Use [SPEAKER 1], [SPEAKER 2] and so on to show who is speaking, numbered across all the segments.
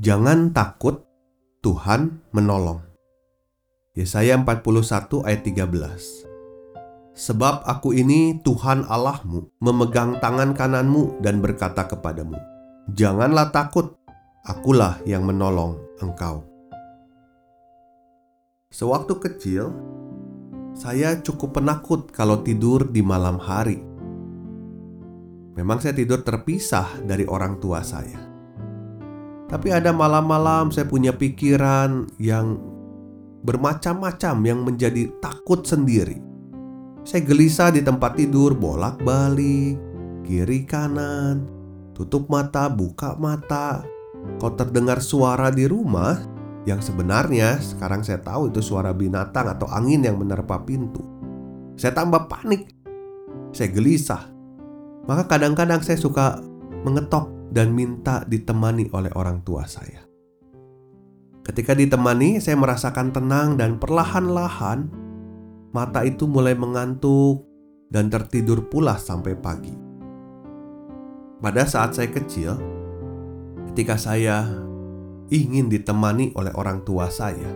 [SPEAKER 1] Jangan takut, Tuhan menolong. Yesaya 41 ayat 13. Sebab aku ini Tuhan Allahmu, memegang tangan kananmu dan berkata kepadamu, Janganlah takut, akulah yang menolong engkau. Sewaktu kecil, saya cukup penakut kalau tidur di malam hari. Memang saya tidur terpisah dari orang tua saya. Tapi ada malam-malam saya punya pikiran yang bermacam-macam yang menjadi takut sendiri. Saya gelisah di tempat tidur, bolak-balik, kiri kanan, tutup mata, buka mata. Kau terdengar suara di rumah yang sebenarnya sekarang saya tahu itu suara binatang atau angin yang menerpa pintu. Saya tambah panik. Saya gelisah. Maka kadang-kadang saya suka mengetok dan minta ditemani oleh orang tua saya. Ketika ditemani, saya merasakan tenang dan perlahan-lahan mata itu mulai mengantuk dan tertidur pula sampai pagi. Pada saat saya kecil, ketika saya ingin ditemani oleh orang tua saya,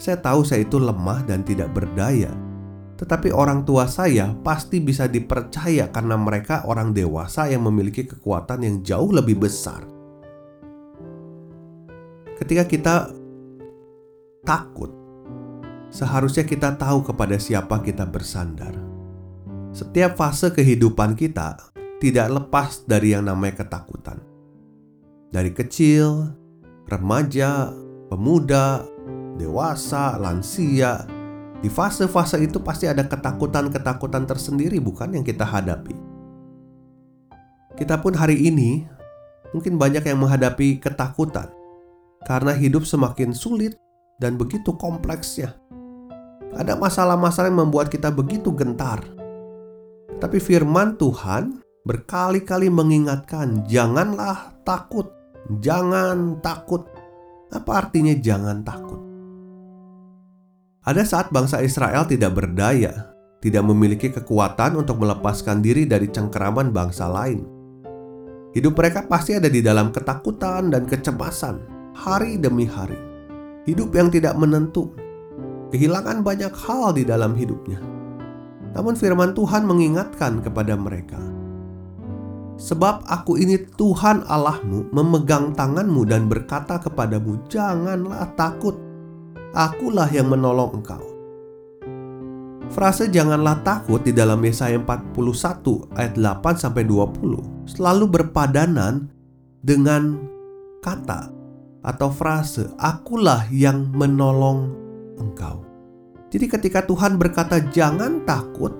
[SPEAKER 1] saya tahu saya itu lemah dan tidak berdaya tetapi orang tua saya pasti bisa dipercaya karena mereka orang dewasa yang memiliki kekuatan yang jauh lebih besar. Ketika kita takut, seharusnya kita tahu kepada siapa kita bersandar. Setiap fase kehidupan kita tidak lepas dari yang namanya ketakutan. Dari kecil, remaja, pemuda, dewasa, lansia, di fase-fase itu pasti ada ketakutan-ketakutan tersendiri bukan yang kita hadapi. Kita pun hari ini mungkin banyak yang menghadapi ketakutan karena hidup semakin sulit dan begitu kompleksnya. Ada masalah-masalah yang membuat kita begitu gentar. Tapi firman Tuhan berkali-kali mengingatkan, "Janganlah takut, jangan takut." Apa artinya jangan takut? Ada saat bangsa Israel tidak berdaya, tidak memiliki kekuatan untuk melepaskan diri dari cengkeraman bangsa lain. Hidup mereka pasti ada di dalam ketakutan dan kecemasan, hari demi hari. Hidup yang tidak menentu, kehilangan banyak hal di dalam hidupnya. Namun, firman Tuhan mengingatkan kepada mereka, "Sebab Aku ini Tuhan Allahmu, memegang tanganmu dan berkata kepadamu, Janganlah takut." Akulah yang menolong engkau. Frase janganlah takut di dalam Yesaya 41 ayat 8 sampai 20 selalu berpadanan dengan kata atau frase akulah yang menolong engkau. Jadi ketika Tuhan berkata jangan takut,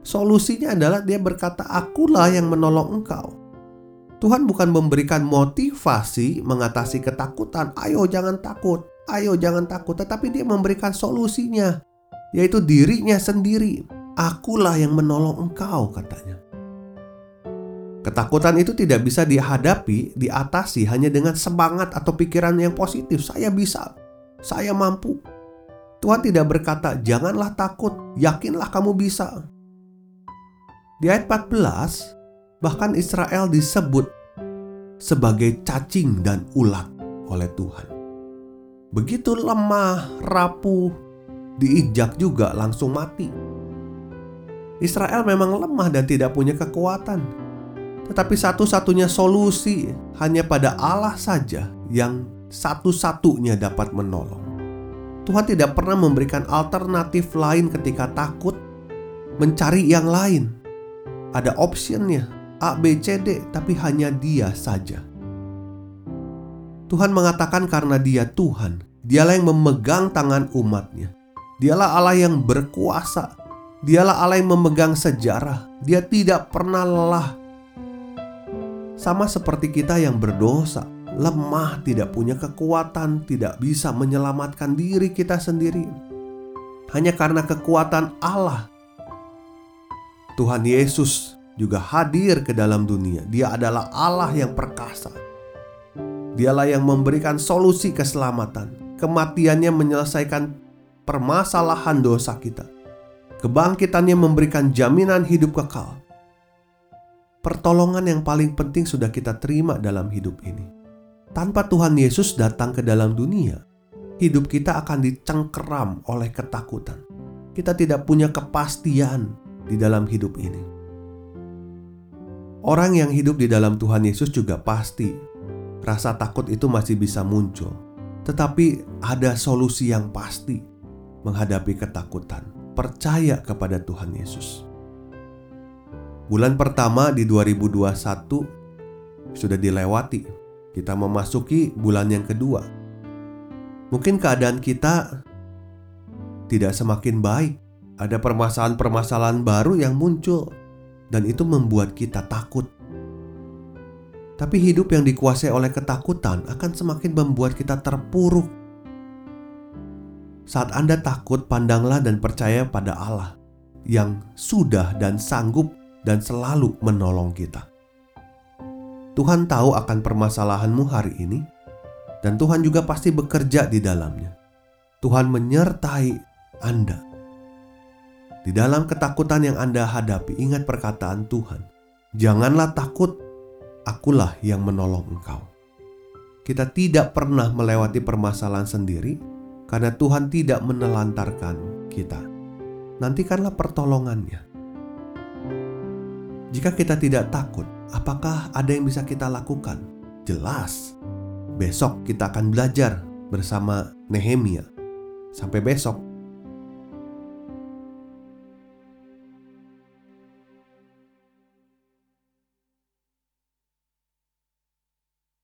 [SPEAKER 1] solusinya adalah dia berkata akulah yang menolong engkau. Tuhan bukan memberikan motivasi mengatasi ketakutan, ayo jangan takut. Ayo jangan takut, tetapi dia memberikan solusinya, yaitu dirinya sendiri. Akulah yang menolong engkau, katanya. Ketakutan itu tidak bisa dihadapi, diatasi hanya dengan semangat atau pikiran yang positif. Saya bisa, saya mampu. Tuhan tidak berkata, "Janganlah takut, yakinlah kamu bisa." Di ayat 14, bahkan Israel disebut sebagai cacing dan ulat oleh Tuhan begitu lemah, rapuh, diinjak juga langsung mati. Israel memang lemah dan tidak punya kekuatan. Tetapi satu-satunya solusi hanya pada Allah saja yang satu-satunya dapat menolong. Tuhan tidak pernah memberikan alternatif lain ketika takut mencari yang lain. Ada optionnya A, B, C, D, tapi hanya dia saja. Tuhan mengatakan karena dia Tuhan, dialah yang memegang tangan umatnya. Dialah Allah yang berkuasa. Dialah Allah yang memegang sejarah. Dia tidak pernah lelah. Sama seperti kita yang berdosa, lemah, tidak punya kekuatan, tidak bisa menyelamatkan diri kita sendiri. Hanya karena kekuatan Allah, Tuhan Yesus juga hadir ke dalam dunia. Dia adalah Allah yang perkasa. Dialah yang memberikan solusi keselamatan. Kematiannya menyelesaikan permasalahan dosa kita. Kebangkitannya memberikan jaminan hidup kekal. Pertolongan yang paling penting sudah kita terima dalam hidup ini. Tanpa Tuhan Yesus datang ke dalam dunia, hidup kita akan dicengkeram oleh ketakutan. Kita tidak punya kepastian di dalam hidup ini. Orang yang hidup di dalam Tuhan Yesus juga pasti rasa takut itu masih bisa muncul, tetapi ada solusi yang pasti menghadapi ketakutan percaya kepada Tuhan Yesus. Bulan pertama di 2021 sudah dilewati. Kita memasuki bulan yang kedua. Mungkin keadaan kita tidak semakin baik. Ada permasalahan-permasalahan baru yang muncul dan itu membuat kita takut. Tapi hidup yang dikuasai oleh ketakutan akan semakin membuat kita terpuruk saat Anda takut, pandanglah dan percaya pada Allah yang sudah dan sanggup dan selalu menolong kita. Tuhan tahu akan permasalahanmu hari ini, dan Tuhan juga pasti bekerja di dalamnya. Tuhan menyertai Anda. Di dalam ketakutan yang Anda hadapi, ingat perkataan Tuhan: "Janganlah takut, akulah yang menolong engkau." Kita tidak pernah melewati permasalahan sendiri, karena Tuhan tidak menelantarkan kita. Nantikanlah pertolongannya. Jika kita tidak takut, apakah ada yang bisa kita lakukan? Jelas, besok kita akan belajar bersama Nehemia. Sampai besok.